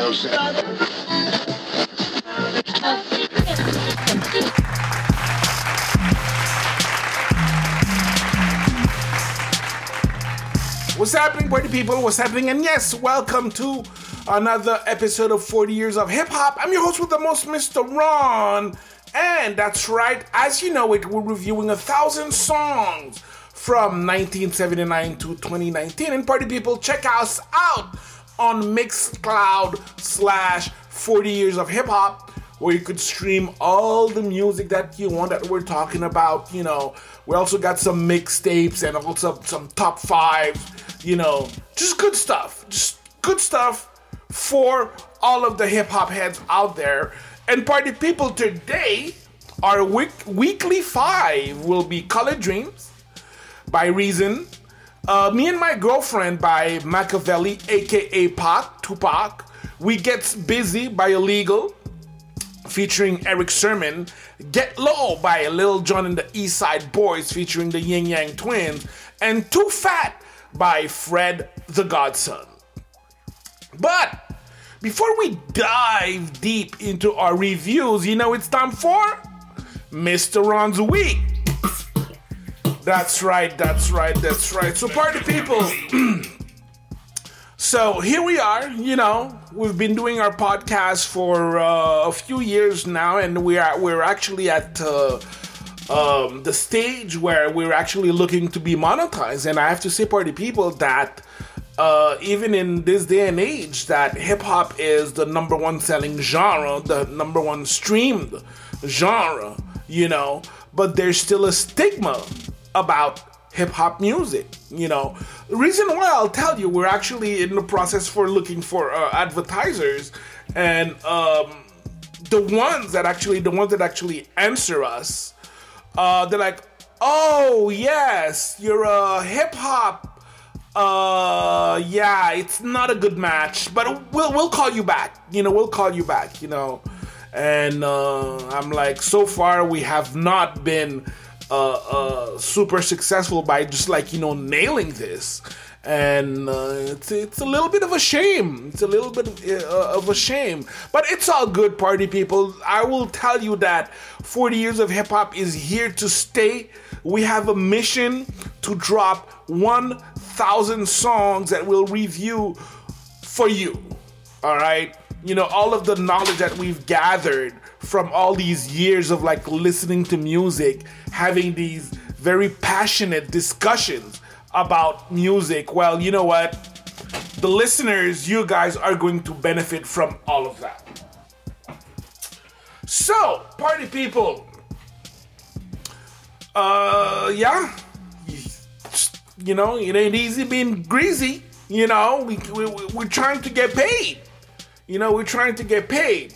What's happening, party people? What's happening? And yes, welcome to another episode of 40 Years of Hip Hop. I'm your host with the most, Mr. Ron. And that's right, as you know it, we're reviewing a thousand songs from 1979 to 2019. And party people, check us out on Mixcloud slash 40 Years of Hip Hop, where you could stream all the music that you want that we're talking about. You know, we also got some mixtapes and also some top five, you know, just good stuff. Just good stuff for all of the hip hop heads out there. And party people, today, our week, weekly five will be Color Dreams by Reason, uh, Me and My Girlfriend by Makaveli, aka Pac, Tupac, We Get Busy by Illegal, featuring Erick Sermon, Get Low by Lil Jon and the East Side Boys featuring the Ying Yang Twins, and Too Fat by Fred the Godson. But before we dive deep into our reviews, you know it's time for Mr. Ron's Week. That's right, that's right, that's right. So, party people. so, here we are. You know, we've been doing our podcast for uh, a few years now, and we are we're actually at uh, um, the stage where we're actually looking to be monetized. And I have to say, party people, that uh, even in this day and age, that hip hop is the number one selling genre, the number one streamed genre, you know, but there's still a stigma about hip hop music, you know. The reason why I'll tell you, we're actually in the process for looking for uh, advertisers, and um, the ones that actually, the ones that actually answer us, uh, they're like, "Oh yes, you're a hip hop." Uh, yeah, it's not a good match, but we'll we'll call you back. You know, we'll call you back. You know, and uh, I'm like, so far we have not been uh, uh, super successful by just like you know nailing this. And uh, it's, it's a little bit of a shame. It's a little bit of, uh, of a shame. But it's all good party people. I will tell you that 40 years of hip-hop is here to stay. We have a mission to drop 1000 songs that we'll review for you. All right? You know all of the knowledge that we've gathered from all these years of like listening to music, having these very passionate discussions about music. Well, you know what? The listeners, you guys are going to benefit from all of that. So, party people, uh, yeah, you know, it ain't easy being greasy. You know, we, we, we're trying to get paid. You know, we're trying to get paid.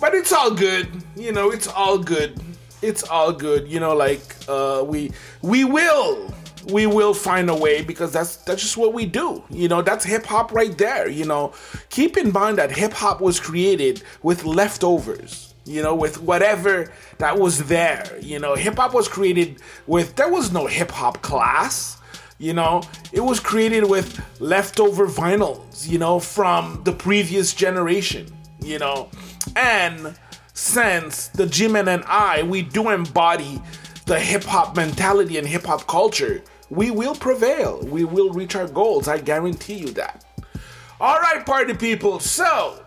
But it's all good. You know, it's all good. It's all good. You know, like uh, we we will we will find a way because that's that's just what we do. You know, that's hip hop right there. You know, keep in mind that hip hop was created with leftovers. You know, with whatever that was there. You know, hip hop was created with there was no hip hop class. You know, it was created with leftover vinyls. You know, from the previous generation. You know, and since the G-Man and I, we do embody the hip hop mentality and hip hop culture, we will prevail. We will reach our goals. I guarantee you that. All right, party people. So,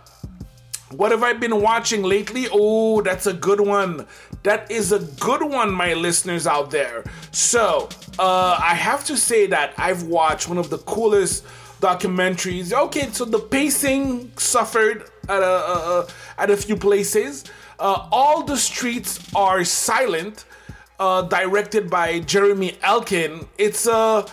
what have I been watching lately? Oh, that's a good one. That is a good one, my listeners out there. So, uh, I have to say that I've watched one of the coolest documentaries. Okay, so the pacing suffered at a, uh, at a few places. Uh, All the Streets Are Silent, uh, directed by Jeremy Elkin. It's a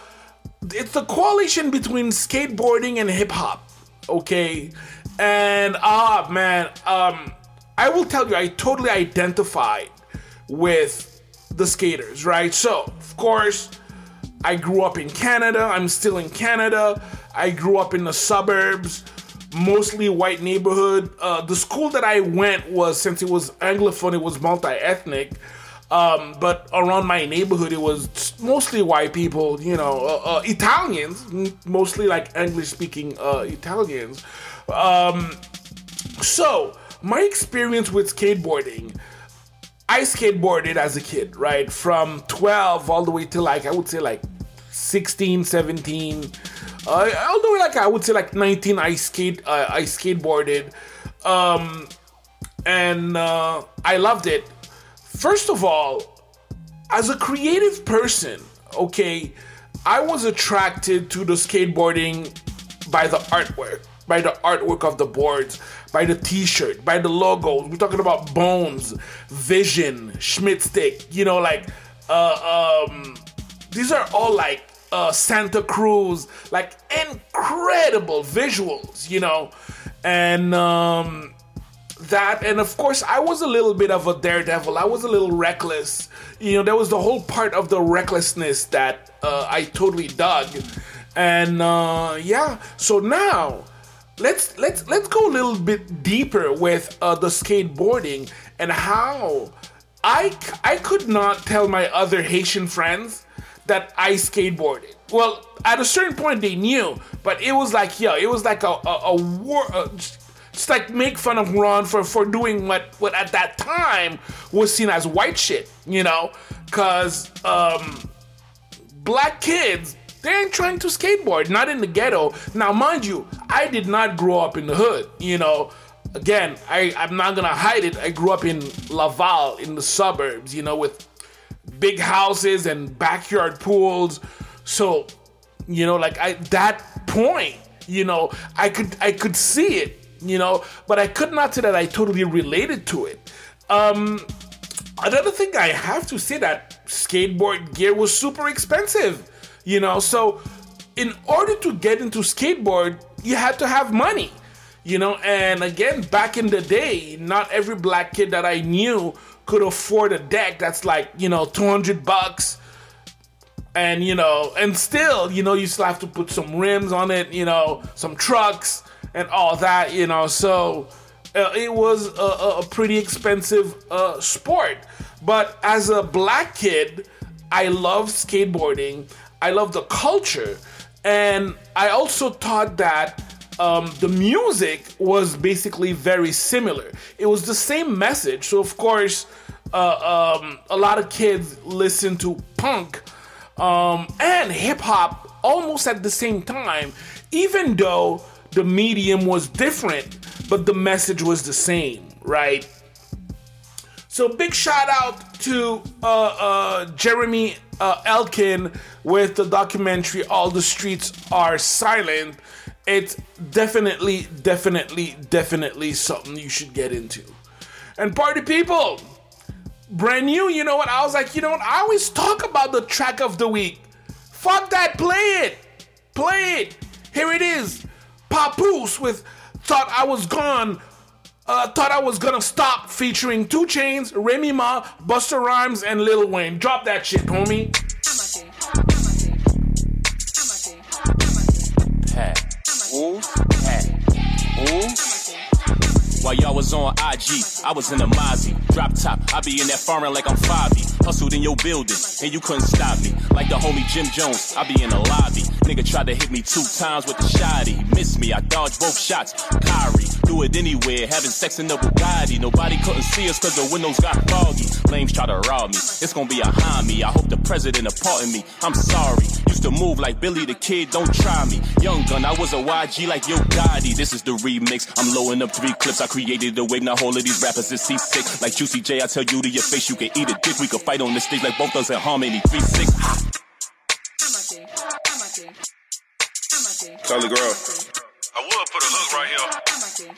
it's a coalition between skateboarding and hip hop. Okay, and ah man, um, I will tell you, I totally identified with the skaters, right? So of course, I grew up in Canada. I'm still in Canada. I grew up in the suburbs mostly white neighborhood. Uh, the school that I went was, since it was Anglophone, it was multi ethnic. Um, but around my neighborhood, it was mostly white people, you know, uh, uh, Italians, mostly like English speaking uh, Italians. Um, So, my experience with skateboarding, I skateboarded as a kid, right? From 12 all the way to like, I would say like 16, 17. Uh, way like, I would say like 19, I skate, uh, I skateboarded. Um, and uh, I loved it. First of all, as a creative person, okay, I was attracted to the skateboarding by the artwork, by the artwork of the boards, by the t-shirt, by the logos. We're talking about Bones, Vision, Schmitt Stix, you know, like uh, um, these are all like uh, Santa Cruz, like incredible visuals, you know, and um, that, and of course, I was a little bit of a daredevil. I was a little reckless. You know, there was the whole part of the recklessness that uh, I totally dug, and uh, yeah. So now, let's let's let's go a little bit deeper with uh, the skateboarding and how I I could not tell my other Haitian friends that I skateboarded. Well, at a certain point they knew, but it was like yo, it was like a a, a war. A, just like make fun of Ron for for doing what what at that time was seen as white shit, you know, because um, black kids they ain't trying to skateboard, not in the ghetto. Now, mind you, I did not grow up in the hood, you know. Again, I, I'm not gonna hide it. I grew up in Laval in the suburbs, you know, with big houses and backyard pools. So, you know, like I that point, you know, I could I could see it you know, but I could not say that I totally related to it. Um, another thing I have to say that skateboard gear was super expensive, you know, so in order to get into skateboard, you had to have money, you know, and again, back in the day, not every black kid that I knew could afford a deck that's like, you know, 200 bucks and you know and still you know you still have to put some rims on it you know some trucks and all that, you know. So uh, it was a, a pretty expensive uh, sport. But as a black kid, I love skateboarding. I love the culture, and I also thought that um, the music was basically very similar. It was the same message. So of course, uh, um, a lot of kids listen to punk um, and hip hop almost at the same time, even though the medium was different, but the message was the same, right? So big shout out to uh, uh, Jeremy uh, Elkin with the documentary "All the Streets Are Silent." It's definitely, definitely, definitely something you should get into. And party people, brand new. You know what? I was like, you know what? I always talk about the track of the week. Fuck that. Play it. Play it. Here it is. Papoose with Thought I Was Gone. Uh, thought I was gonna stop featuring 2 Chainz, Remy Ma, Busta Rhymes, and Lil Wayne. Drop that shit, homie. Ooh. Pat. Ooh. While y'all was on IG, I was in a Mozzie. Drop top, I be in that foreign like I'm Favi. Hustled in your building, and you couldn't stop me. Like the homie Jim Jones, I be in the lobby. Nigga tried to hit me two times with the shotty. Missed me, I dodged both shots. Kyrie, do it anywhere, having sex in the Bugatti. Nobody couldn't see us cause the windows got foggy. Lames try to rob me, it's gonna be a homie. I hope the president pardon me. I'm sorry. Used to move like Billy the Kid, don't try me. Young gun, I was a YG like Yo Gotti. This is the remix. I'm lowing up three clips. I created the wave, now all of these rappers is C6. Like Juicy J, I tell you to your face, you can eat a dick. We could fight on the stage like both us in harmony. 3 6. Tell the girl. I would put a hook right here.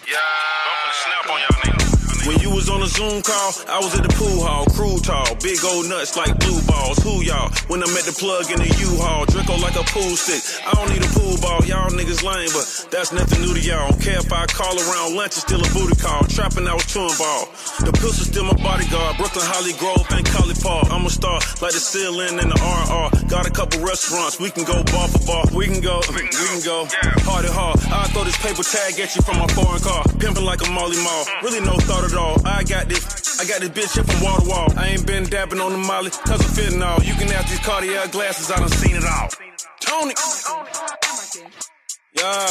Yeah. I'm gonna snap on y'all niggas. When you was on a Zoom call, I was at the pool hall, crew tall, big old nuts like blue balls. Who y'all? When I'm at the plug in the U-Haul, Draco like a pool stick. I don't need a pool ball, y'all niggas lame, but that's nothing new to y'all. Don't care if I call around lunch, it's still a booty call. Trapping, I was chewing ball. The pistol still my bodyguard. Brooklyn, Holly Grove, and Collie Park. I'm a star like the ceiling and the RR. Got a couple restaurants, we can go bar for bar. We can go, we can go, hard hard. I throw this paper tag at you from my foreign car. Pimping like a Molly Mall. Really no thought at all. I got this, I got this bitch here from wall to wall. I ain't been dabbing on the molly, cause I'm fitting all. You can have these Cartier glasses, I done seen it all. Tony. Yeah.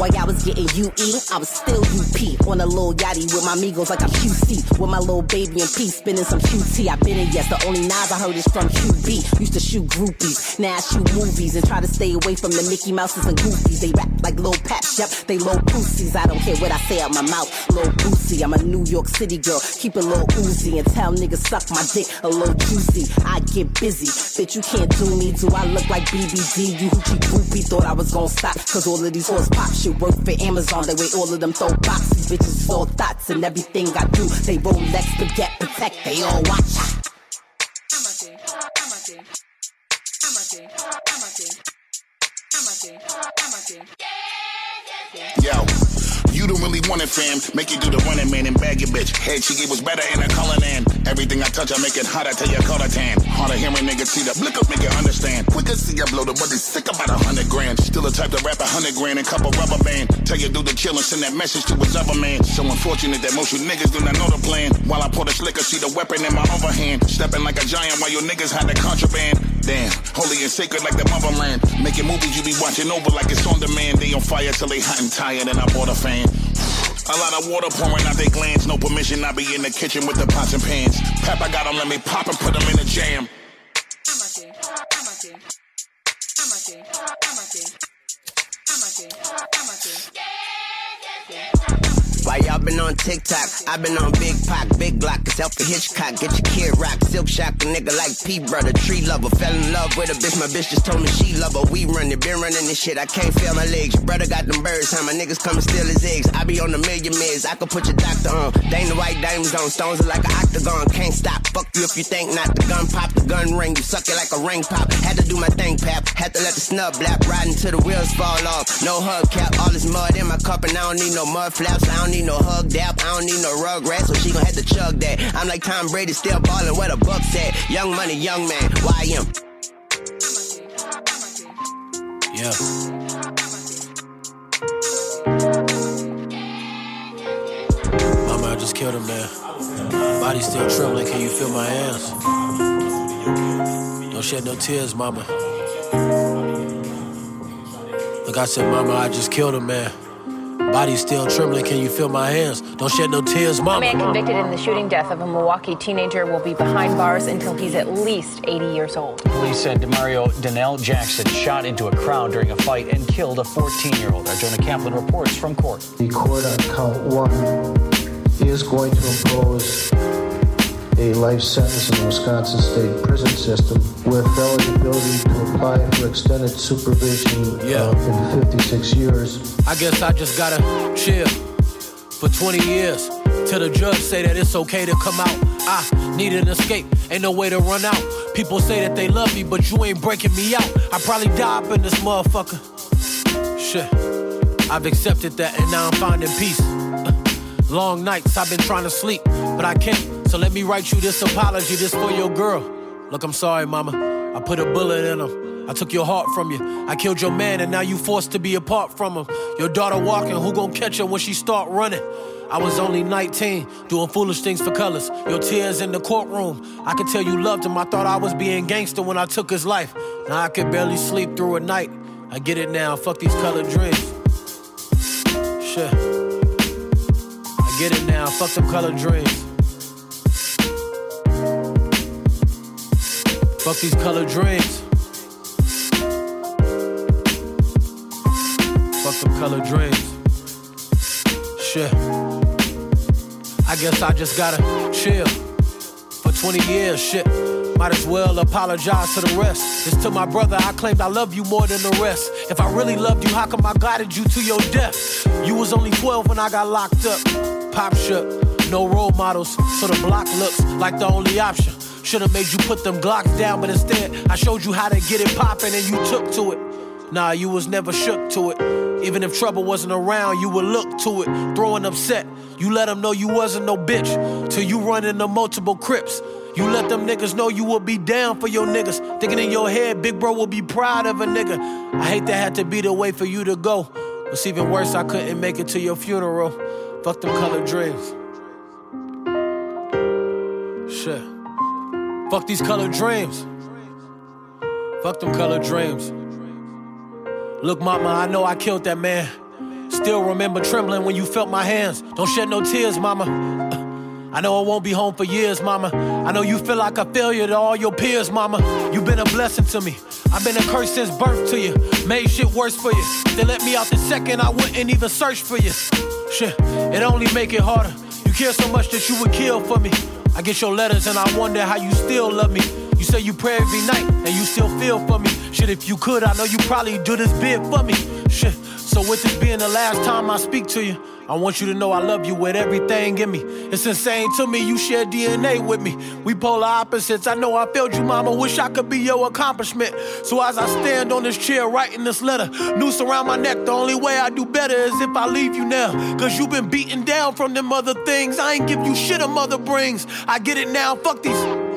While y'all was getting eating, I was still UP. On a little yachty with my amigos like I'm QC. With my little baby in peace, spinning some QT. I been in yes, the only knives I heard is from QB. Used to shoot groupies, now I shoot movies and try to stay away from the Mickey Mouses and Goofies. They rap like little paps, yep, they low pussies. I don't care what I say out my mouth, little pussy. I'm a New York City girl, keep a little oozy and tell niggas suck my dick a little juicy. I get busy, bitch, you can't do me. Do I look like BBD? You hoochie groupie thought I was gonna stop, cause all of these horse pop shit work for Amazon. They way all of them throw boxes, bitches all thoughts and everything I do. They Rolex, forget, protect, they all watch. Yo. You don't really want it, fam. Make you do the running man and bag your bitch. Head gave was better in a color than. Everything I touch, I make it hotter till you color tan. Harder hearing niggas see the blick up, make it understand. Quicker see I blow the money sick about a hundred grand. Still the type to rap a hundred grand and couple rubber band. Tell you do the chill and send that message to his other man. So unfortunate that most you niggas do not know the plan. While I pour the slicker, see the weapon in my overhand. Stepping like a giant while your niggas had the contraband. Damn, holy and sacred like the motherland. Making movies you be watching over like it's on demand. They on fire till they hot and tired and I bought a fan. A lot of water pouring out their glands. No permission, I be in the kitchen with the pots and pans. Papa got them, let me pop and put them in the jam. Been on TikTok? I been on Big Pac, Big Glock, it's Alfred Hitchcock. Get your kid rock, silk shock, a nigga like P brother, tree lover. Fell in love with a bitch, my bitch just told me she love her. We running, been running this shit, I can't feel my legs. Your brother got them birds, how my niggas come and steal his eggs. I be on a million mids, I could put your doctor on. Ain't the white diamonds on, stones are like an octagon. Can't stop, fuck you if you think not. The gun pop, the gun ring, you suck it like a ring pop. Had to do my thing, pap. Had to let the snub blap, riding till the wheels fall off. No hubcap, all this mud in my cup, and I don't need no mud flaps. I don't need no hug dap. I don't need no rug rat, so she gon' have to chug that. I'm like Tom Brady, still ballin' where the buck's at. Young money, young man, YM. Yeah. Mama, I just killed a man. Body still trembling, can you feel my hands? Don't shed no tears, mama. Look, I said, mama, I just killed a man. Body still trembling. Can you feel my hands? Don't shed no tears, mama. A man convicted in the shooting death of a Milwaukee teenager will be behind bars until he's at least 80 years old. Police said Demario Donnell Jackson shot into a crowd during a fight and killed a 14-year-old. Our Jonah Kaplan reports from court. The court on count one is going to impose a life sentence in the Wisconsin State prison system with eligibility to apply for extended supervision Yeah. uh, in 56 years. I guess I just gotta chill for 20 years till the judge say that it's okay to come out. I need an escape, ain't no way to run out. People say that they love me, but you ain't breaking me out. I probably die up in this motherfucker. Shit, I've accepted that and now I'm finding peace. Long nights I've been trying to sleep, but I can't. So let me write you this apology, this for your girl. Look, I'm sorry, mama. I put a bullet in him. I took your heart from you. I killed your man, and now you forced to be apart from him. Your daughter walking, who gon' catch her when she start running? I was only 19, doing foolish things for colors. Your tears in the courtroom. I could tell you loved him. I thought I was being gangster when I took his life. Now I could barely sleep through a night. I get it now. Fuck these colored dreams. Shit. I get it now. Fuck them colored dreams. Fuck these colored dreams. Fuck them colored dreams. Shit. I guess I just gotta chill for 20 years. Shit. Might as well apologize to the rest. It's to my brother, I claimed I love you more than the rest. If I really loved you, how come I guided you to your death? You was only 12 when I got locked up. Pop shut, no role models, so the block looks like the only option. Should've made you put them Glocks down, but instead I showed you how to get it poppin' and you took to it. Nah, you was never shook to it. Even if trouble wasn't around, you would look to it. Throwing upset, you let them know you wasn't no bitch. Till you run into multiple crips. You let them niggas know you will be down for your niggas. Thinking in your head, big bro will be proud of a nigga. I hate that had to be the way for you to go. What's even worse, I couldn't make it to your funeral. Fuck them colored dreams. Shit. Fuck these colored dreams. Fuck them colored dreams. Look, mama, I know I killed that man. Still remember trembling when you felt my hands. Don't shed no tears, mama. Uh, I know I won't be home for years, mama. I know you feel like a failure to all your peers, mama. You've been a blessing to me. I've been a curse since birth to you. Made shit worse for you. They let me out the second, I wouldn't even search for you. Shit, it only make it harder. You care so much that you would kill for me. I get your letters and I wonder how you still love me. You say you pray every night and you still feel for me. Shit, if you could, I know you probably do this big for me. Shit. So with this being the last time I speak to you, I want you to know I love you with everything in me. It's insane to me, you share DNA with me. We polar opposites. I know I failed you, mama. Wish I could be your accomplishment. So as I stand on this chair writing this letter, noose around my neck, the only way I do better is if I leave you now. Cause you been beaten down from them other things. I ain't give you shit a mother brings. I get it now, fuck these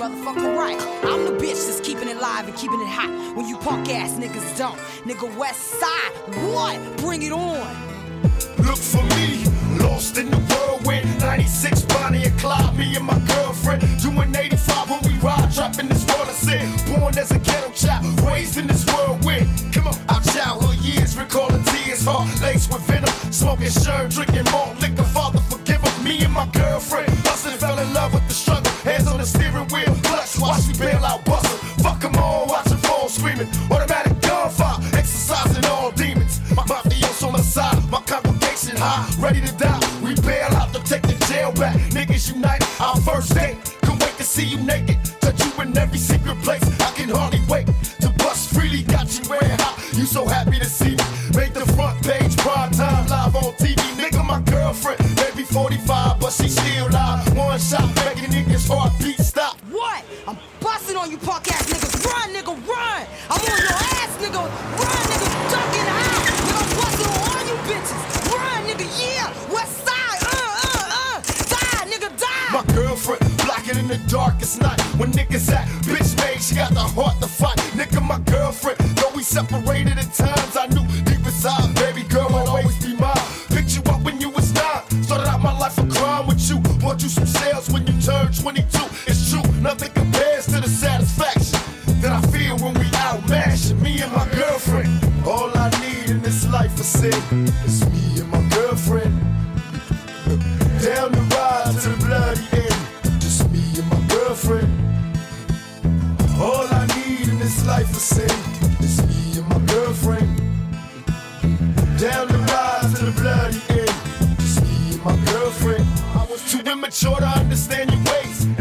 motherfucking right. I'm the bitch that's keeping it live and keeping it hot when you punk ass niggas don't. Nigga, West Side, what? Bring it on. Look for me, lost in the whirlwind. 96 Bonnie and Clyde, me and my girlfriend. Doing 85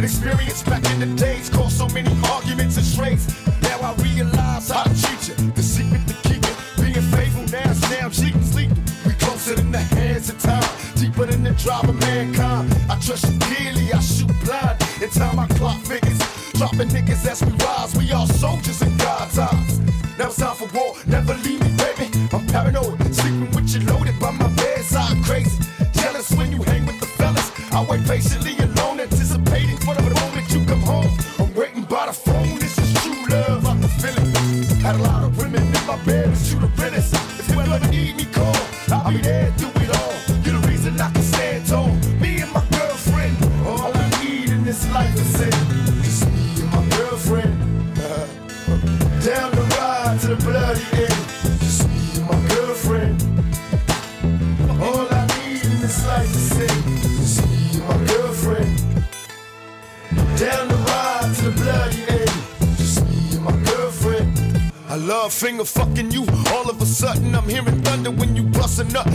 experience back in the days caused so many arguments and straits. Now I realize how to treat you. The secret to keep it. Being faithful now, now cheating, sleeping. We closer than the hands of time. Deeper than the drive of mankind. I trust you dearly, I shoot blind. In time, my clock figures. Dropping niggas as we rise. We all soldiers you up.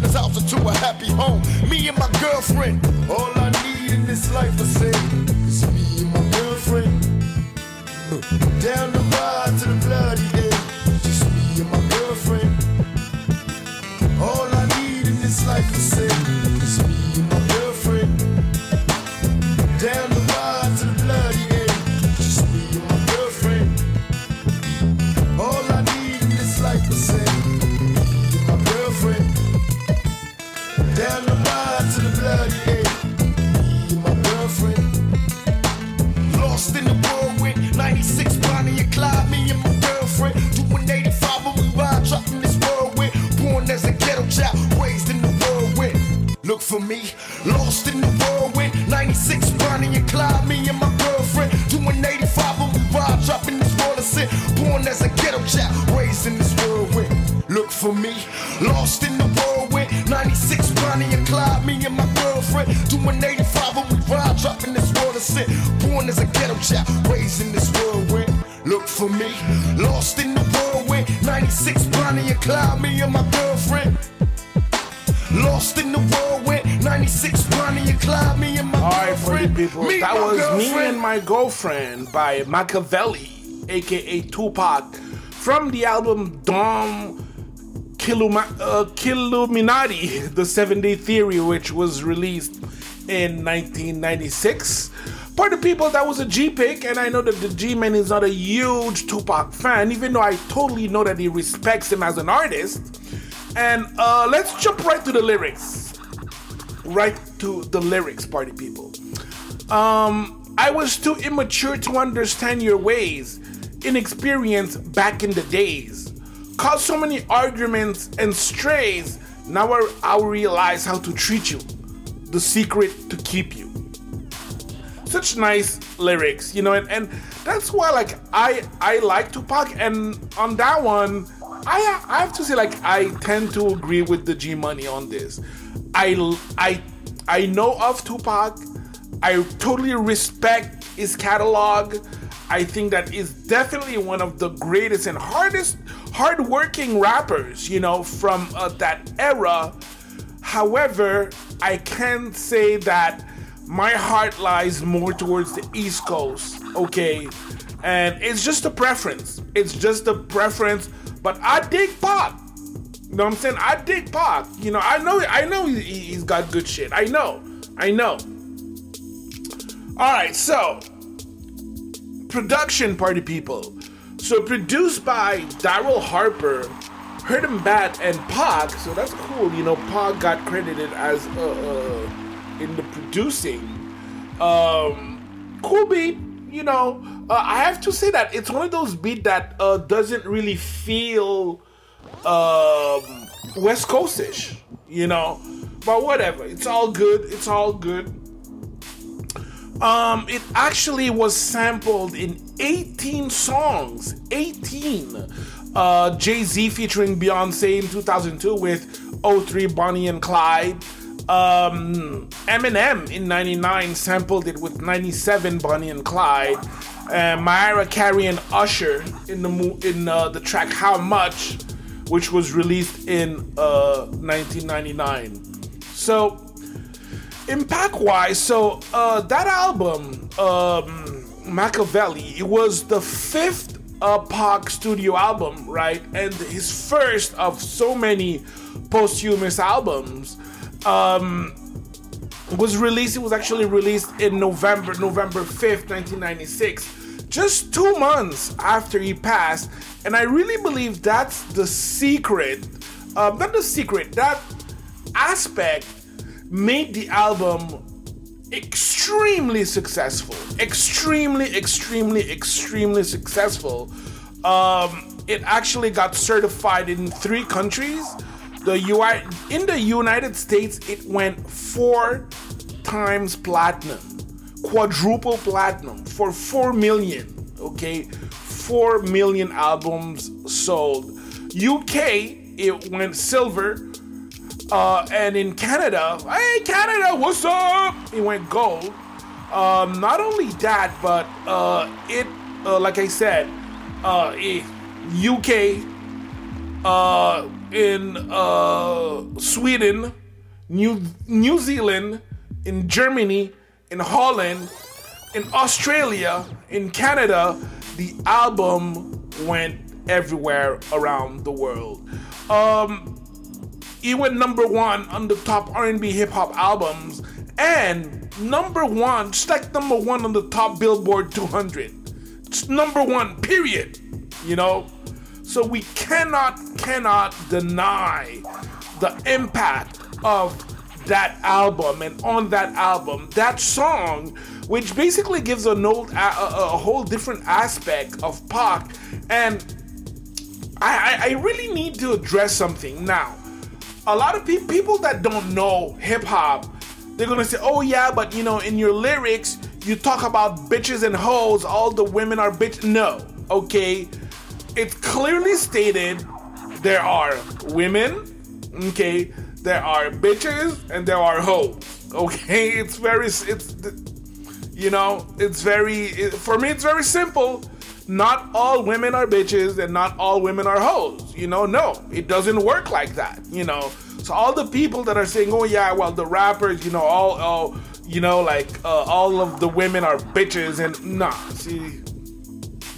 Turn this house into a happy home. Me and my girlfriend. All I need in this life is sin. Makaveli, aka Tupac, from the album Don uh, Killuminati, The Seven Day Theory, which was released in 1996. Party people, that was a G pick, and I know that the G Man is not a huge Tupac fan, even though I totally know that he respects him as an artist. And uh, let's jump right to the lyrics right to the lyrics, party people. Um, I was too immature to understand your ways, inexperienced back in the days. Caused so many arguments and strays. Now I, I realize how to treat you. The secret to keep you. Such nice lyrics, you know, and, and that's why like I I like Tupac, and on that one, I I have to say like I tend to agree with the G Money on this. I I I know of Tupac. I totally respect his catalog. I think that is definitely one of the greatest and hardest hardworking rappers, you know, from uh, that era. However, I can say that my heart lies more towards the East Coast, okay? And it's just a preference. It's just a preference, but I dig pop. You know what I'm saying? I dig pop. You know, I know I know he- he's got good shit. I know. I know. All right, so production party people. So produced by Daryl Harper, Hurt-M-Badd, and Pog. So that's cool. You know, Pog got credited as uh, uh, in the producing. Um, cool beat. You know, uh, I have to say that it's one of those beat that uh, doesn't really feel um, West Coastish. You know, but whatever. It's all good. It's all good. Um, it actually was sampled in 18 songs. 18. Uh, Jay Z featuring Beyonce in 2002 with O3 Bonnie and Clyde. Um, Eminem in 99 sampled it with 97 Bonnie and Clyde. And Mariah Carey and Usher in the in uh, the track How Much, which was released in uh, 1999. So impact wise so uh that album um Makaveli it was the fifth uh Pac studio album right? And his first of so many posthumous albums um was released it was actually released in november november 5th 1996 just two months after he passed. And i really believe that's the secret uh, not the secret that aspect made the album extremely successful. Extremely, extremely, extremely successful. Um, it actually got certified in three countries. The UI in the United States, it went four times platinum, quadruple platinum for four million. Okay, four million albums sold. UK, it went silver. Uh, and in Canada, hey Canada, what's up? It went gold. Um, not only that, but uh, it, uh, like I said, uh, eh, UK, uh, in uh, Sweden, New New Zealand, in Germany, in Holland, in Australia, in Canada, the album went everywhere around the world. Um, he went number one on the top R&B hip hop albums and number one, like number one on the top Billboard 200. It's number one, period. You know, so we cannot cannot deny the impact of that album and on that album that song which basically gives a, note, a, a, whole different aspect of Pac and I, I really need to address something now a lot of pe- people that don't know hip hop, they're gonna say, oh yeah, but you know, in your lyrics, you talk about bitches and hoes, all the women are bitch. No, okay? It's clearly stated there are women, okay? There are bitches and there are hoes, okay? It's very, it's, you know, it's very, it, for me, it's very simple. Not all women are bitches and not all women are hoes. You know, no, it doesn't work like that, you know? So all the people that are saying, "Oh yeah, well the rappers, you know, all, all you know, like uh, all of the women are bitches," and nah, see,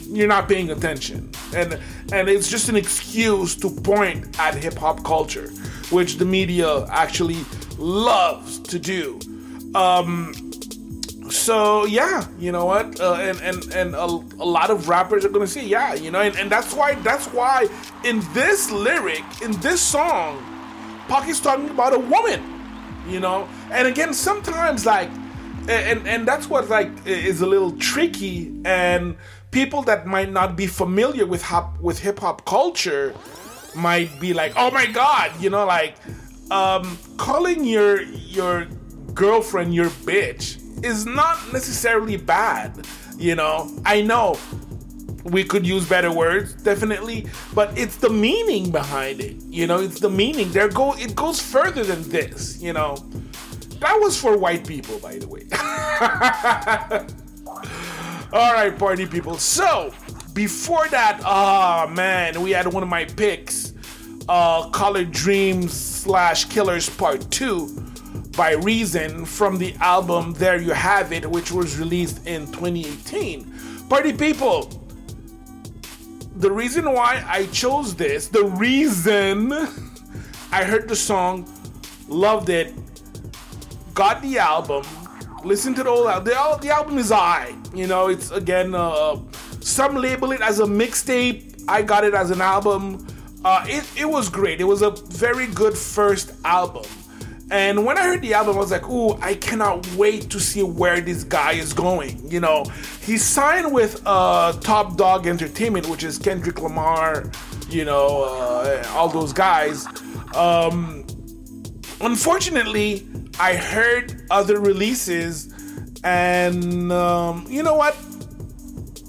you're not paying attention, and and it's just an excuse to point at hip hop culture, which the media actually loves to do. Um, so yeah, you know what, uh, and and and a, a, lot of rappers are gonna say yeah, you know, and, and that's why that's why in this lyric in this song Pac is talking about a woman, you know. And again, sometimes like, and and that's what like is a little tricky. And people that might not be familiar with hop with hip hop culture might be like, oh my god, you know, like um, calling your your girlfriend your bitch is not necessarily bad. You know, I know we could use better words definitely but it's the meaning behind it you know? It's the meaning. There go it goes further than this you know? That was for white people by the way. All right party people. So before that oh man we had one of my picks uh colored dreams slash killers part 2 by reason from the album there you have it which was released in 2018 party people the reason why I chose this, the reason I heard the song, loved it, got the album, listened to the whole album. The, the album is I. You know, it's again, uh, some label it as a mixtape. I got it as an album. Uh, it, it was great. It was a very good first album. And when I heard the album, I was like, ooh, I cannot wait to see where this guy is going. You know, he signed with uh, Top Dawg Entertainment, which is Kendrick Lamar, you know, uh, all those guys. Um, unfortunately, I heard other releases, and um, you know what?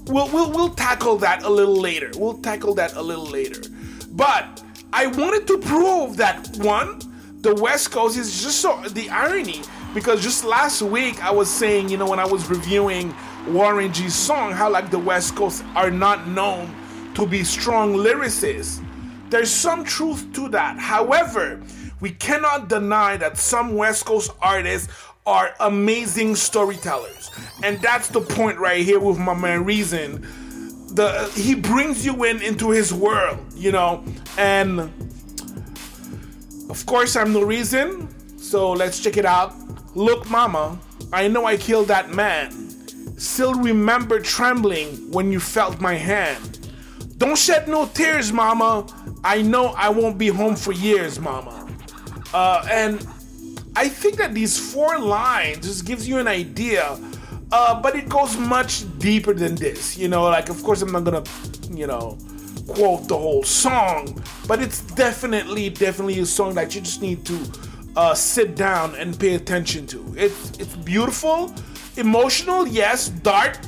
We'll, we'll, we'll tackle that a little later. We'll tackle that a little later. But I wanted to prove that one, the West Coast is just so the irony because just last week I was saying, you know, when I was reviewing Warren G's song, how like the West Coast are not known to be strong lyricists. There's some truth to that. However, we cannot deny that some West Coast artists are amazing storytellers. And that's the point right here with my man Reason. The he brings you in into his world, you know, and of course, I'm the reason, so let's check it out. Look, mama, I know I killed that man. Still remember trembling when you felt my hand. Don't shed no tears, mama. I know I won't be home for years, mama. Uh, and I think that these four lines just gives you an idea, uh, but it goes much deeper than this. You know, like, of course, I'm not gonna, you know, quote the whole song, but it's definitely, definitely a song that you just need to uh, sit down and pay attention to. It's it's beautiful, emotional, yes, dark,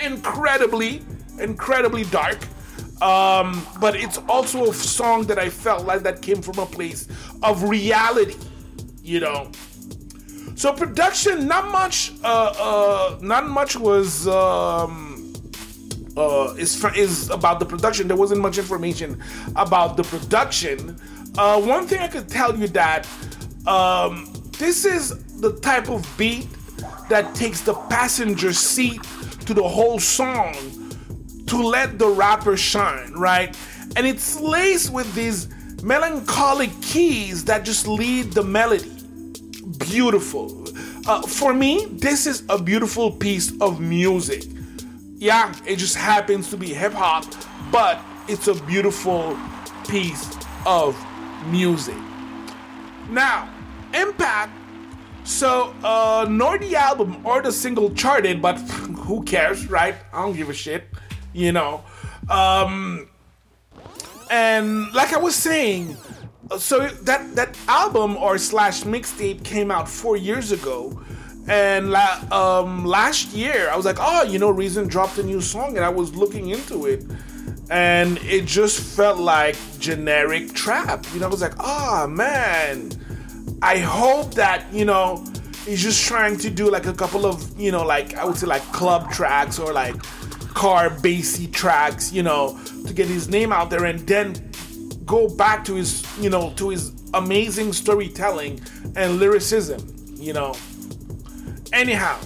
incredibly, incredibly dark. Um, but it's also a song that I felt like that came from a place of reality, you know. So production, not much, uh, uh, not much was. Um, uh, is is about the production. There wasn't much information about the production. Uh, one thing I could tell you that um, this is the type of beat that takes the passenger seat to the whole song to let the rapper shine, right? And it's laced with these melancholic keys that just lead the melody. Beautiful. Uh, for me, this is a beautiful piece of music yeah, it just happens to be hip hop, but it's a beautiful piece of music. Now, Impact. So, uh, nor the album or the single charted, but who cares, right? I don't give a shit, you know. Um, and like I was saying, uh, so that that album or slash mixtape came out four years ago and la- um, last year I was like, oh, you know, Reason dropped a new song, and I was looking into it, and it just felt like generic trap. You know, I was like, oh man, I hope that you know he's just trying to do like a couple of you know, like I would say like club tracks or like car bassy tracks, you know, to get his name out there, and then go back to his you know to his amazing storytelling and lyricism, you know. Anyhow,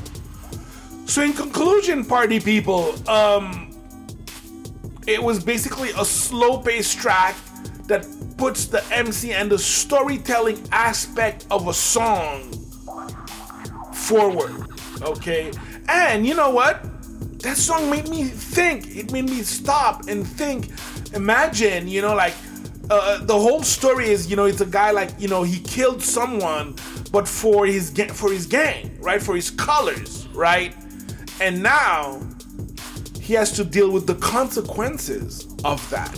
so in conclusion, party people, um, it was basically a slow paced track that puts the MC and the storytelling aspect of a song forward. Okay? And you know what? That song made me think. It made me stop and think. Imagine, you know, like uh, the whole story is, you know, it's a guy like, you know, he killed someone but for his for his gang, right? For his colors, right? And now he has to deal with the consequences of that.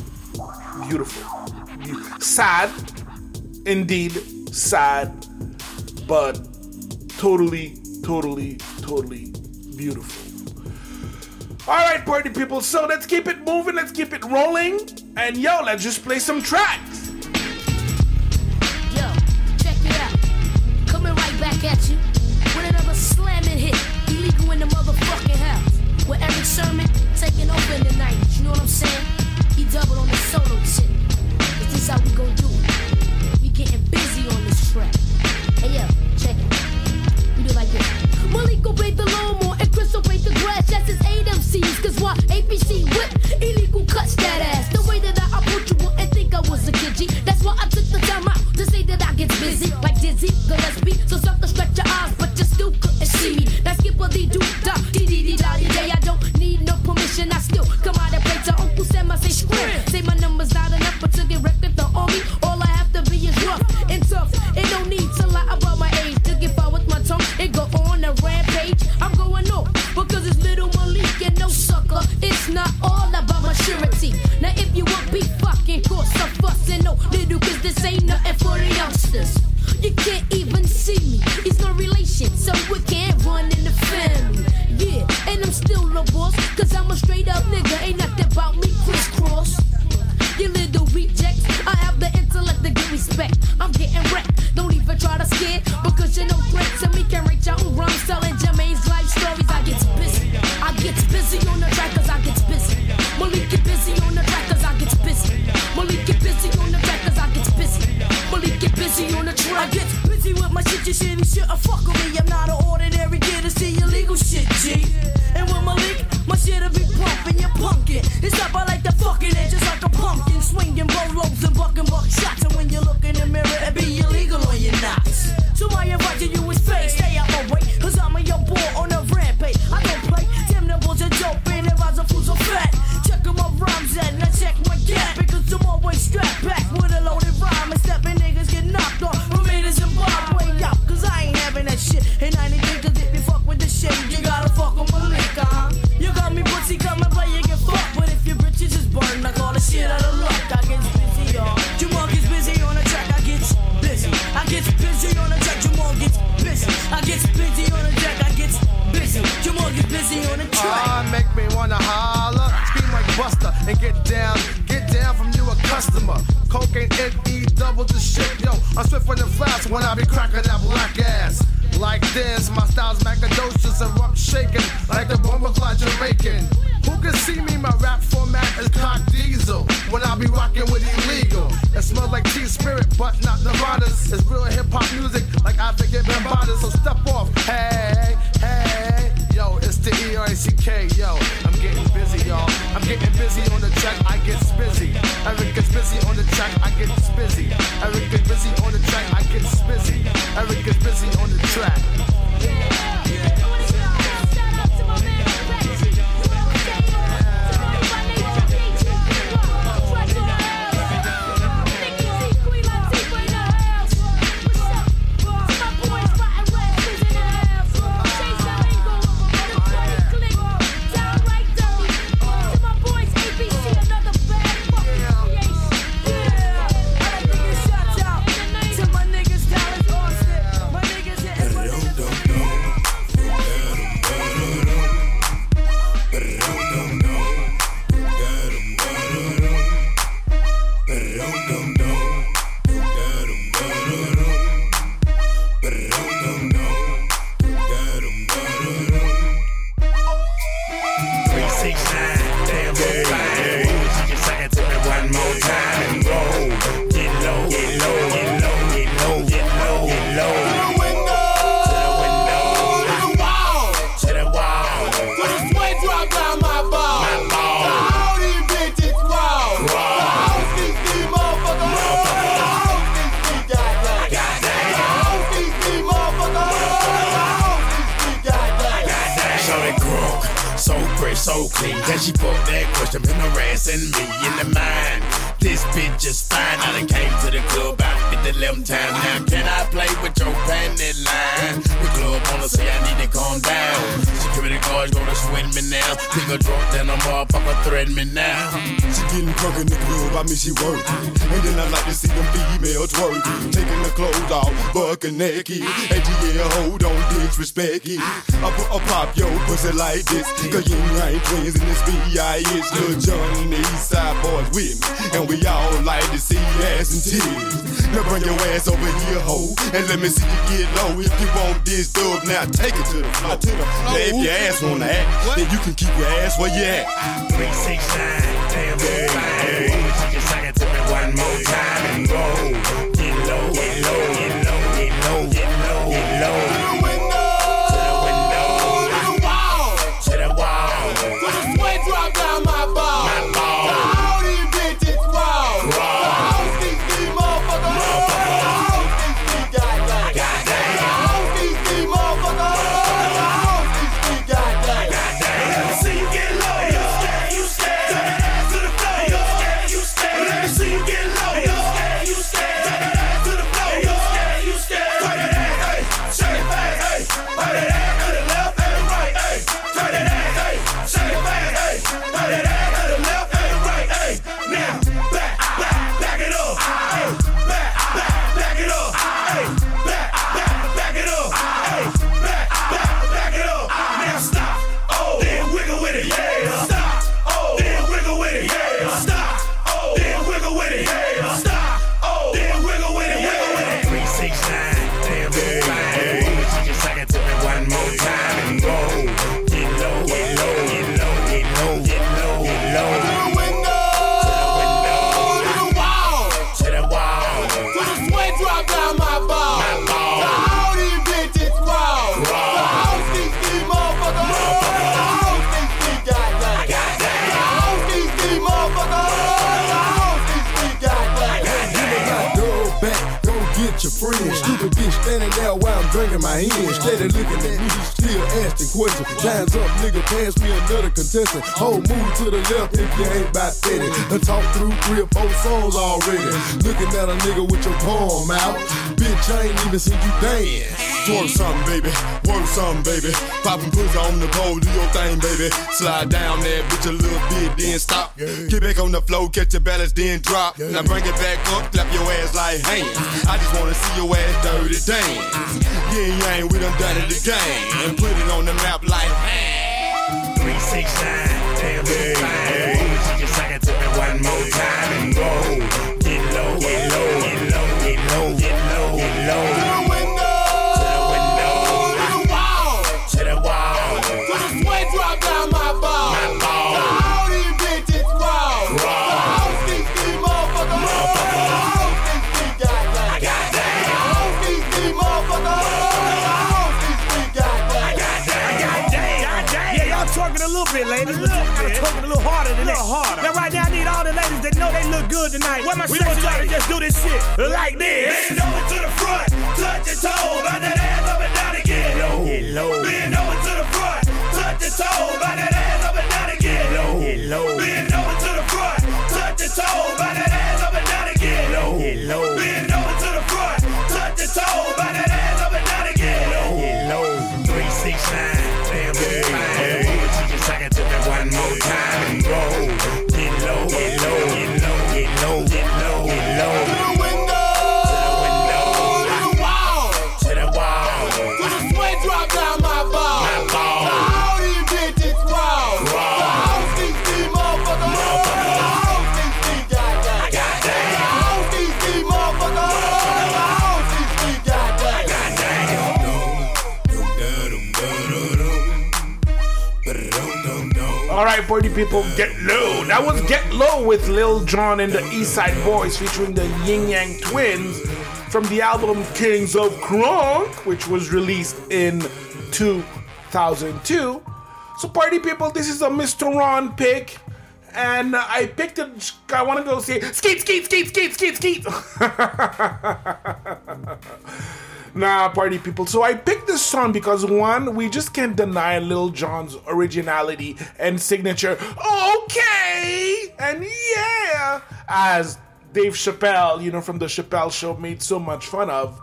Beautiful. Sad, indeed, sad, but totally, totally, totally beautiful. All right, party people, so let's keep it moving, let's keep it rolling, and yo, let's just play some tracks. back at you with another slamming hit. Illegal in the motherfucking house. With Erick Sermon taking over in the 90s, you know what I'm saying? He doubled on the solo shit. Is this how we gon' do it? We getting busy on this track. Hey yo. gets busy like dizzy Gillespie. So sucker, stretch your arms, but you're still. Can she fuck that question, been harassing me in the mind? This bitch is fine. I done came to the club out at the 11 time. Now can I play with your panty line? Club wanna say I need to calm down. Security guards gonna swing me now. Think a drunk, then a motherfucker threaten me now. She getting drunk in the club, I mean she working. And then I like to see them females twerking. Taking the clothes off, bucking naked. And yeah, hold on, disrespect it. I put a pop yo pussy like this. Cause you ain't twins in this B.I.H. Lil Jon and the East Side boys with me. And we all like to see ass and titties. Now bring your ass over here, ho. And let me see you get low. If you want this dub, now take it to the floor. To the floor. Now if your ass wanna act, then you can keep your ass where you at. 369, damn good. Hey, you can suck it to me one more time and go. Get low, get low, get low, get low, get low, get low. I ain't even you dance. Work something, baby. Work something, baby. Poppin' pussy on the pole, do your thing, baby. Slide down that bitch a little bit, then stop. Get back on the floor, catch your balance, then drop. Now bring it back up, clap your ass like hands. I just wanna see your ass dirty dance. Yeah, yeah, we done done it again. And put it on the map like, Three, six, nine, damn good fine. You can suck it to me one more time and go. Harder. Now, right now, I need all the ladies that know they look good tonight. Where my we want y'all to just do this shit like this. Bend over to the front, touch your toe, bout that ass up and down again. Low, get low. Bend over to the front, touch your toe, bout that ass up and down again. Low, get low. Bend over to the front, touch your toe, bout that ass up and down again. Low, get low. Bend party people, get low. That was Get Low with Lil Jon and the East Side Boyz featuring the Ying Yang Twins from the album Kings of Crunk, which was released in 2002. So, party people, this is a Mr. Ron pick. And I picked it. I want to go say skeet, skeet, skeet, skeet, skeet, skeet. Nah, party people. So I picked this song because one, we just can't deny Lil Jon's originality and signature. Okay, and yeah, as Dave Chappelle, you know, from the Chappelle Show, made so much fun of.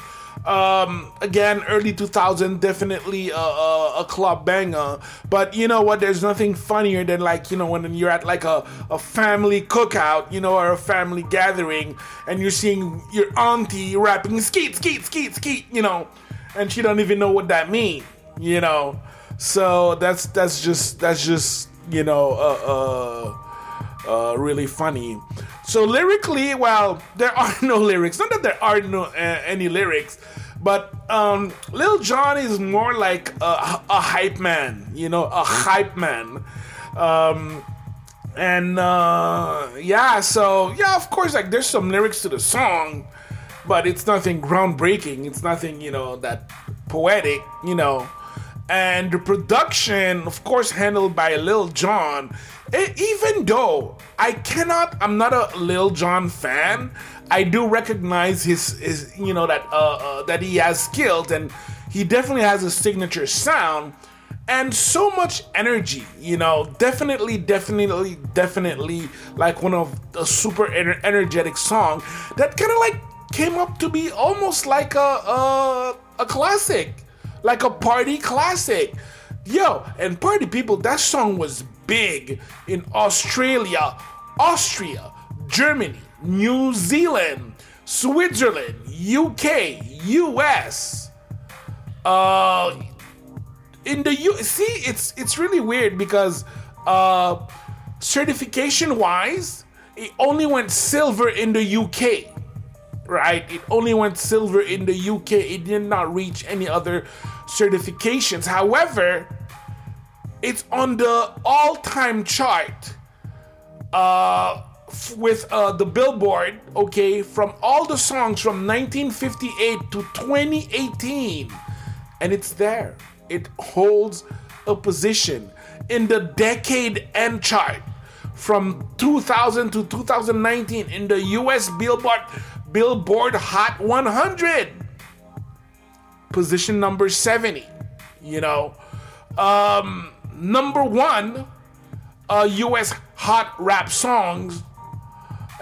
Um, again, early 2000, definitely a, a, a club banger. But you know what? There's nothing funnier than like you know when you're at like a, a family cookout, you know, or a family gathering, and you're seeing your auntie rapping skeet, skeet, skeet, skeet, you know, and she don't even know what that means, you know. So that's that's just that's just you know uh, uh, uh, really funny. So lyrically, well, there are no lyrics. Not that there are no uh, any lyrics, but um, Lil Jon is more like a, a hype man. You know, a hype man. Um, and uh, yeah, so yeah, of course, like there's some lyrics to the song, but it's nothing groundbreaking. It's nothing, you know, that poetic, you know. And the production, of course, handled by Lil Jon. E- even though I cannot, I'm not a Lil Jon fan. I do recognize his, his you know, that uh, uh, that he has skills and he definitely has a signature sound and so much energy. You know, definitely, definitely, definitely like one of a super energetic song that kind of like came up to be almost like a a, a classic, like a party classic. Yo, and party people, that song was big in Australia, Austria, Germany, New Zealand, Switzerland, UK, US. Uh in the U see it's it's really weird because uh certification wise it only went silver in the UK right? It only went silver in the UK it did not reach any other certifications. However it's on the all-time chart uh f- with uh the billboard okay from all the songs from 1958 to 2018 and it's there. It holds a position in the decade end chart from 2000 to 2019 in the US Billboard Billboard Hot 100 position number 70 you know. Um number 1 uh US hot rap songs.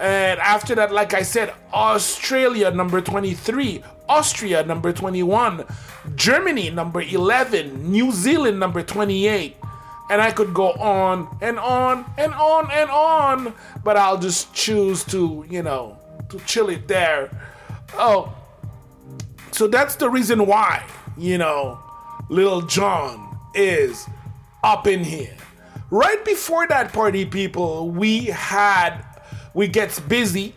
And after that like I said Australia number 23 Austria number 21 Germany number 11, New Zealand number 28. And I could go on and on and on and on, but I'll just choose to, you know, to chill it there. Oh, so that's the reason why, you know, Lil Jon is up in here. Right before that party, people, we had We Getz Busy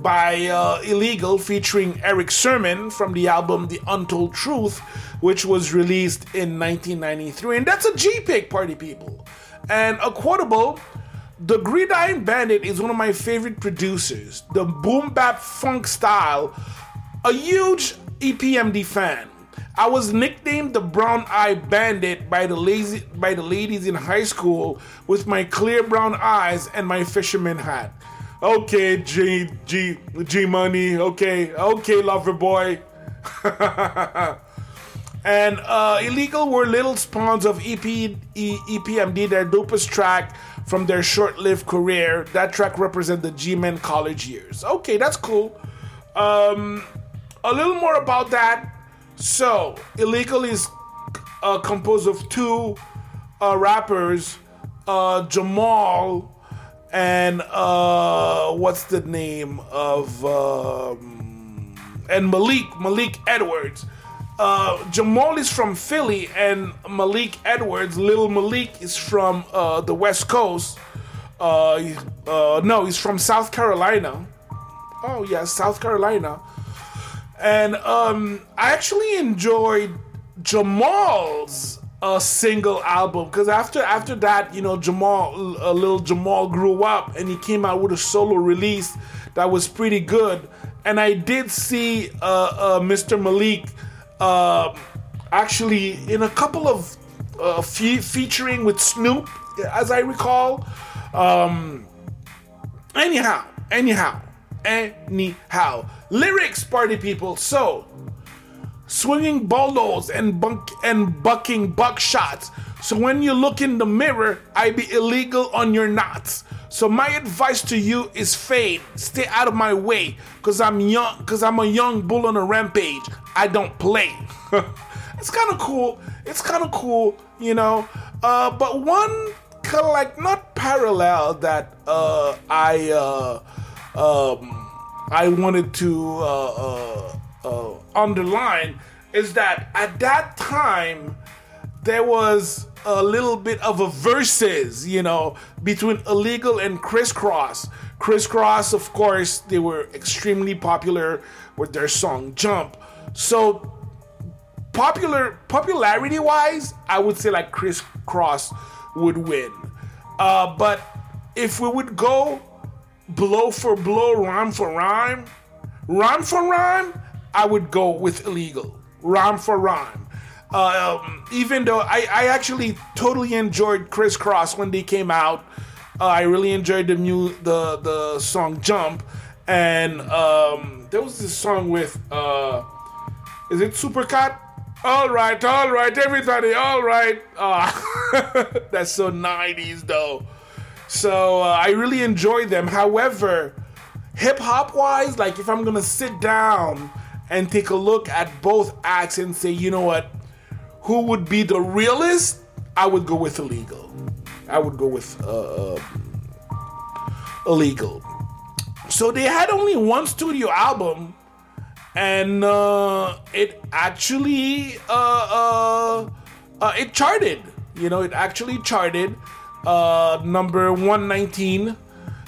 by uh, Illegal featuring Erick Sermon from the album The Untold Truth, which was released in 1993. And that's a G pick, party people. And a quotable The Green-Eyed Bandit is one of my favorite producers. The boom bap funk style, a huge EPMD fan. I was nicknamed the Brown Eye Bandit by the lazy by the ladies in high school with my clear brown eyes and my fisherman hat. Okay, G G G Money. Okay, okay, lover boy. and uh, illegal were little spawns of EP E- EPMD, their dopest track from their short-lived career. That track represents the G-Men college years. Okay, that's cool. Um, a little more about that. So, illegal is uh, composed of two uh, rappers, uh, Jamal and uh, what's the name of um, and Malik Malik Edwards. Uh, Jamal is from Philly, and Malik Edwards, Little Malik, is from uh, the West Coast. Uh, uh, no, he's from South Carolina. Oh yeah, South Carolina. And um, I actually enjoyed Jamal's uh, single album because after after that, you know, Jamal, uh, little Jamal grew up and he came out with a solo release that was pretty good. And I did see uh, uh, Mr. Malik uh, actually in a couple of uh, fe- featuring with Snoop, as I recall. Um, anyhow, anyhow, anyhow, lyrics, party people. So, swinging bolos and bunk and bucking buckshots. So when you look in the mirror, I be illegal on your knots. So my advice to you is fade, stay out of my way, cause I'm young, cause I'm a young bull on a rampage. I don't play. it's kind of cool. It's kind of cool, you know. Uh, but one kind of like not parallel that uh, I uh, um, I wanted to uh, uh, uh, underline is that at that time there was a little bit of a versus, you know, between illegal and Kris Kross. Crisscross, of course, they were extremely popular with their song Jump. So popular popularity wise, I would say like Kris Kross would win. Uh, but if we would go blow for blow, rhyme for rhyme, rhyme for rhyme, I would go with illegal. Rhyme for rhyme. Um, even though I, I actually totally enjoyed Kris Kross when they came out, uh, I really enjoyed the new the the song Jump, and um, there was this song with uh, is it Supercat? All right, all right, everybody, all right. Uh, that's so 90s though. So uh, I really enjoy them. However, hip hop wise, like if I'm gonna sit down and take a look at both acts and say, you know what, who would be the realest? I would go with illegal. I would go with uh, illegal. So they had only one studio album, and uh, it actually uh, uh, uh, it charted. You know, it actually charted uh, number 119.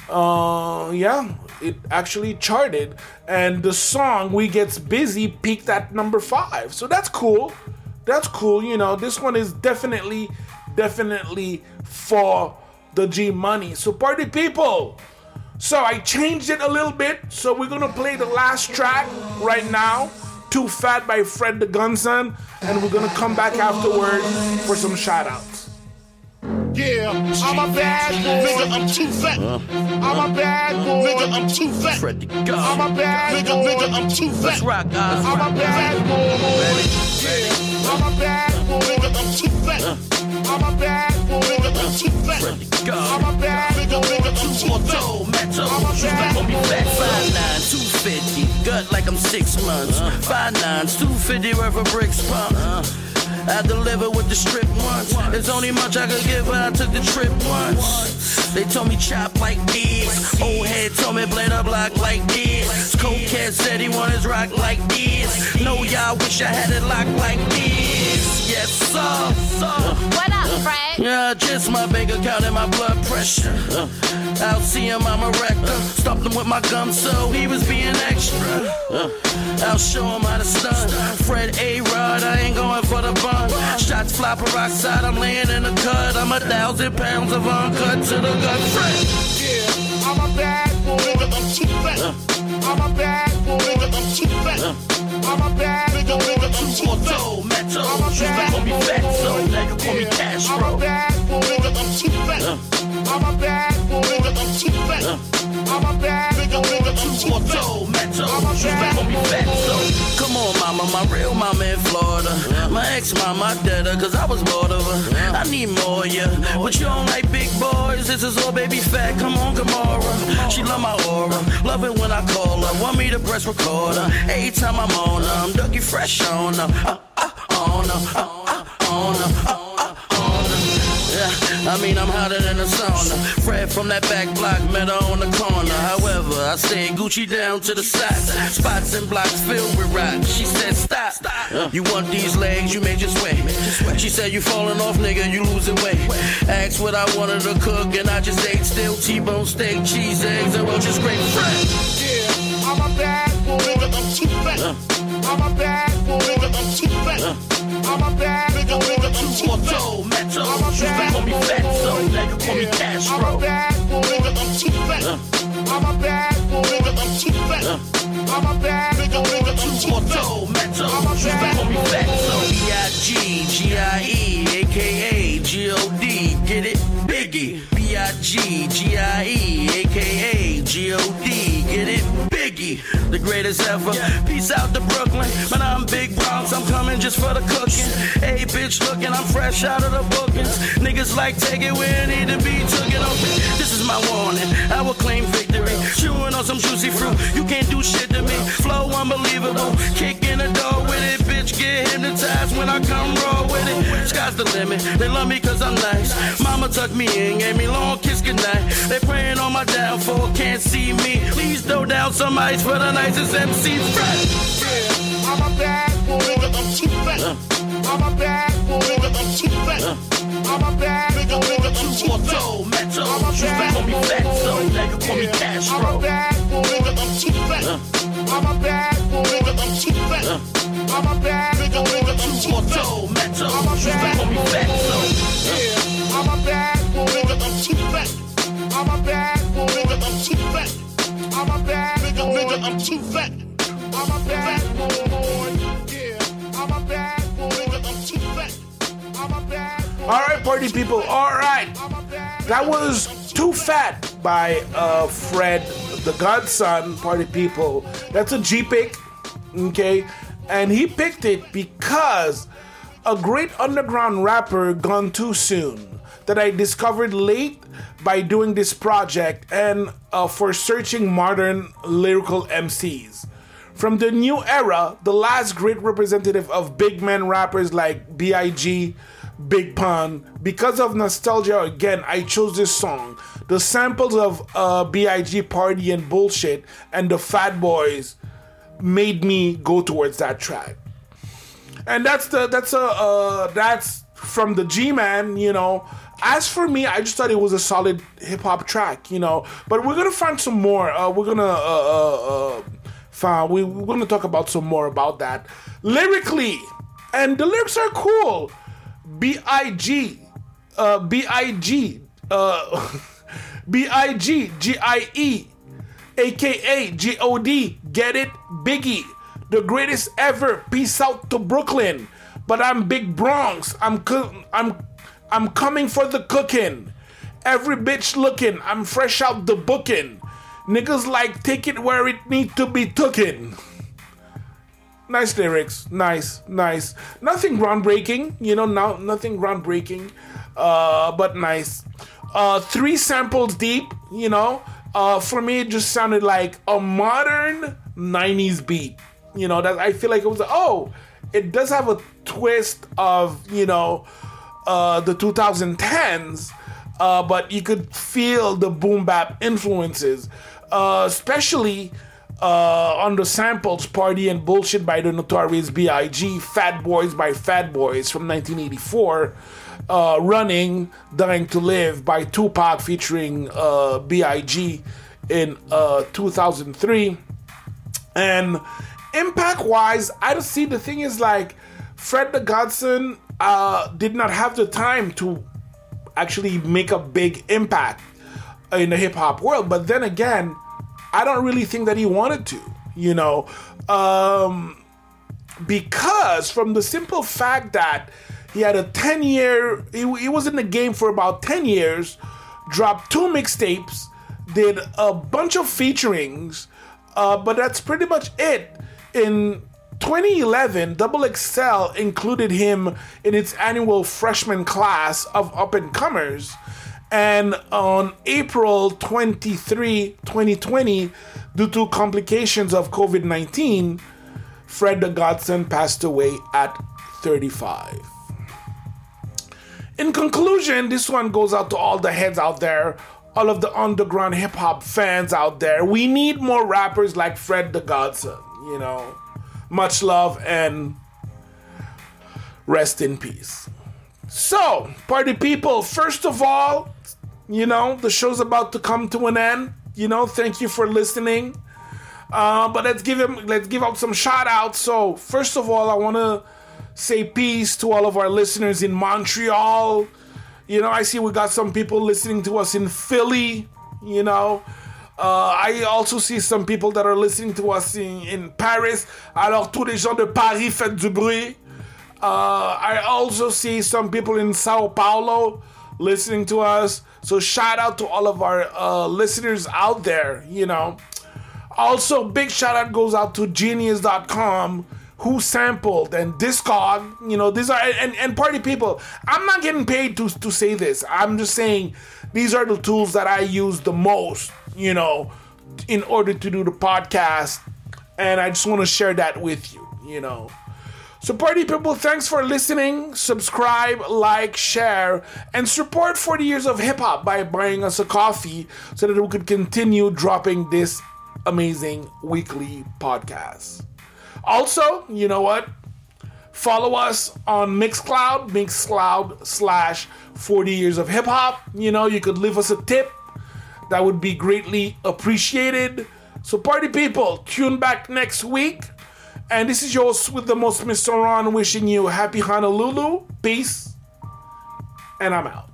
Uh, yeah, it actually charted, and the song "We Getz Busy" peaked at number five. So that's cool. That's cool. You know, this one is definitely, definitely for the G Money. So party people. So I changed it a little bit. So we're gonna play the last track right now. Too Fat by Fred the Godson, and we're gonna come back afterward for some shout outs. Yeah, I'm a bad boy. Nigga, I'm too fat. I'm a bad boy. Nigga, I'm too fat. Fred the Gun. I'm a bad boy. Nigga, nigga, I'm too fat. Let's rock, guys. I'm a bad boy. Yeah, I'm a bad boy. Nigga, I'm too fat. I'm a bad boy. Nigga, I'm too fat. I'm a bad boy. Nigga, I'm too fat. I'm a bad boy. Nine, two fifty, gut like I'm six months. Five nines, two fifty worth of bricks pump. I deliver with the strip once. There's only much I could give, but I took the trip once. They told me chop like this. Old head told me play the block like this. Cokehead said he want his rock like this. No, y'all wish I had it locked like this. Yes, sir. What up, Fred? Yeah, just my bank account and my blood pressure. I'll see him, I'm a wrecker. Stopped him with my gum, so he was being extra. I'll show him how to stun. Fred A. Rod, I ain't going for the bun. Shots fly peroxide, I'm laying in the cut. I'm a thousand pounds of uncut to the gut. Fred. Yeah, I'm a bad boy. Nigga, I'm a bad boy. Nigga, I'm too fat. I'm a bad boy. Nigga, nigga, I'm too fat. I'm a bad boy. Nigga, call me Yeah, Castro. I'm a bad boy. Nigga, I'm too fat. I'm a bad boy. Nigga, I'm too fat. I'm a bad boy. Nigga, nigga, I'm too fat. I'm a bad call me Come on, mama, my real mama in Florida. My ex mama, dead her, cause I was bored of her. I need more, yeah. But you don't like big boys, this is all baby fat. Come on, Gamora. She love my aura. Love it when I call her. Want me to press record her. Every time I'm on her, I'm Dougie Fresh on her. Uh, uh, on her. Uh, uh, on her. Uh, I mean, I'm hotter than a sauna. Fred from that back block, met her on the corner. However, I stay Gucci down to the side. Spots and blocks filled with rock. She said, stop. Stop You want these legs, you may just wait. She said, you falling off, nigga, you losing weight. Asked what I wanted to cook, and I just ate still T-bone steak, cheese, eggs, and roaches great Fred. Yeah, I'm a bad boy. Nigga, I'm too fat. I'm a bad boy. Nigga, I'm too fat. I'm a bad boy. Nigga, nigga, I'm too fat. Metal, I'm a bad boy. Nigga, call me Yeah, Castro. I'm a bad boy. Nigga, I'm too fat. I'm a bad boy. Nigga, I'm too fat. I'm a bad. Nigga, nigga, I'm too fat. Metal, I'm a bad boy. Fatso. B-I-G, G-I-E, A-K-A, G-O-D, get it? Biggie. B-I-G, G-I-E, A-K-A, G-O-D, get it? Biggie. The greatest ever. Peace out to Brooklyn, but I'm Big Bronx. I'm coming just for the cooking. Hey, bitch, looking, I'm fresh out of the bookings. Niggas like take it where it need to be, it open. This is my warning. I will claim victory. Chewing on some juicy fruit. You can't do shit to me. Flow unbelievable. Kick in the door with it, bitch. Get hypnotized when I come raw with it. Sky's the limit. They love me cause I'm nice. Mama tucked me in, gave me long kiss goodnight. They praying on my downfall, can't see me. Please throw down some ice for the nicest MC. Fresh. Yeah, I'm a bad boy. Nigga, I'm too fat. I'm a bad boy. Nigga, I'm too fat. I'm a bad nigga, nigga, I'm too Metro, Metro. I'm a bad boy. Nigga, call me Castro. I'm a bad boy. Nigga, I'm too fat. I'm a bad boy. Nigga, I'm too fat. I'm a bad nigga, nigga, I'm too Metro, Metro. I'm a bad boy. Yeah, I'm a bad boy. Nigga, I'm too fat. I'm a bad boy. Nigga, I'm too fat. I'm a bad nigga, nigga, I'm too fat. I'm a bad boy. All right, party people. All right. That was Too Fat by uh, Fred, the Godson, party people. That's a G pick, okay? And he picked it because a great underground rapper gone too soon that I discovered late by doing this project and uh, for searching modern lyrical MCs. From the new era, the last great representative of big men rappers like B.I.G., Big Pun. Because of nostalgia, again, I chose this song. The samples of uh, B.I.G. Party and Bullshit and the Fat Boys made me go towards that track. And that's the that's a uh, that's from the G Man, you know. As for me, I just thought it was a solid hip hop track, you know. But we're gonna find some more. Uh, we're gonna uh, uh, uh, find we, we're gonna talk about some more about that lyrically, and the lyrics are cool. B I G, uh, B I G, uh, B I G G I E, aka G O D. Get it, Biggie, the greatest ever. Peace out to Brooklyn, but I'm Big Bronx. I'm co- I'm I'm coming for the cooking. Every bitch looking. I'm fresh out the booking. Niggas like take it where it need to be tooken. Nice lyrics, nice, nice. Nothing groundbreaking, you know, now nothing groundbreaking, uh, but nice. Uh, three samples deep, you know. Uh, for me, it just sounded like a modern '90s beat. You know, that I feel like it was. Oh, it does have a twist of you know uh, the 2010s, uh, but you could feel the boom bap influences, uh, especially uh, on the samples "Party and Bullshit" by the Notorious B.I.G., "Fat Boys" by Fat Boys from 1984, uh, "Running," "Dying to Live" by Tupac featuring uh, B.I.G. in uh, 2003, and impact wise, I don't see the thing is like Fred the Godson uh, did not have the time to actually make a big impact in the hip hop world. But then again, I don't really think that he wanted to, you know, um, because from the simple fact that he had a 10 year, he, he was in the game for about 10 years, dropped two mixtapes, did a bunch of featurings, uh, but that's pretty much it. In 2011, Double XL included him in its annual freshman class of up and comers. And on April 23, 2020, due to complications of COVID 19, Fred the Godson passed away at 35. In conclusion, this one goes out to all the heads out there, all of the underground hip hop fans out there. We need more rappers like Fred the Godson, you know. Much love and rest in peace. So, party people, first of all, you know, the show's about to come to an end. You know, thank you for listening. Uh, but let's give him let's give out some shout outs. So, first of all, I want to say peace to all of our listeners in Montreal. You know, I see we got some people listening to us in Philly, you know. Uh, I also see some people that are listening to us in, in Paris. Alors, tous les gens de Paris, faites du bruit. Uh, I also see some people in Sao Paulo listening to us. So, shout out to all of our uh, listeners out there, you know. Also, big shout out goes out to genius.com who sampled and discog you know these are and, and party people. I'm not getting paid to, to say this. I'm just saying these are the tools that i use the most you know in order to do the podcast. And i just want to share that with you you know so party people thanks for listening subscribe like share and support 40 years of hip-hop by buying us a coffee so that we could continue dropping this amazing weekly podcast also, you know what? Follow us on Mixcloud, Mixcloud slash 40 years of hip hop. You know, you could leave us a tip. That would be greatly appreciated. So, party people, tune back next week. And this is yours with the most, Mr. Ron, wishing you happy Honolulu. Peace. And I'm out.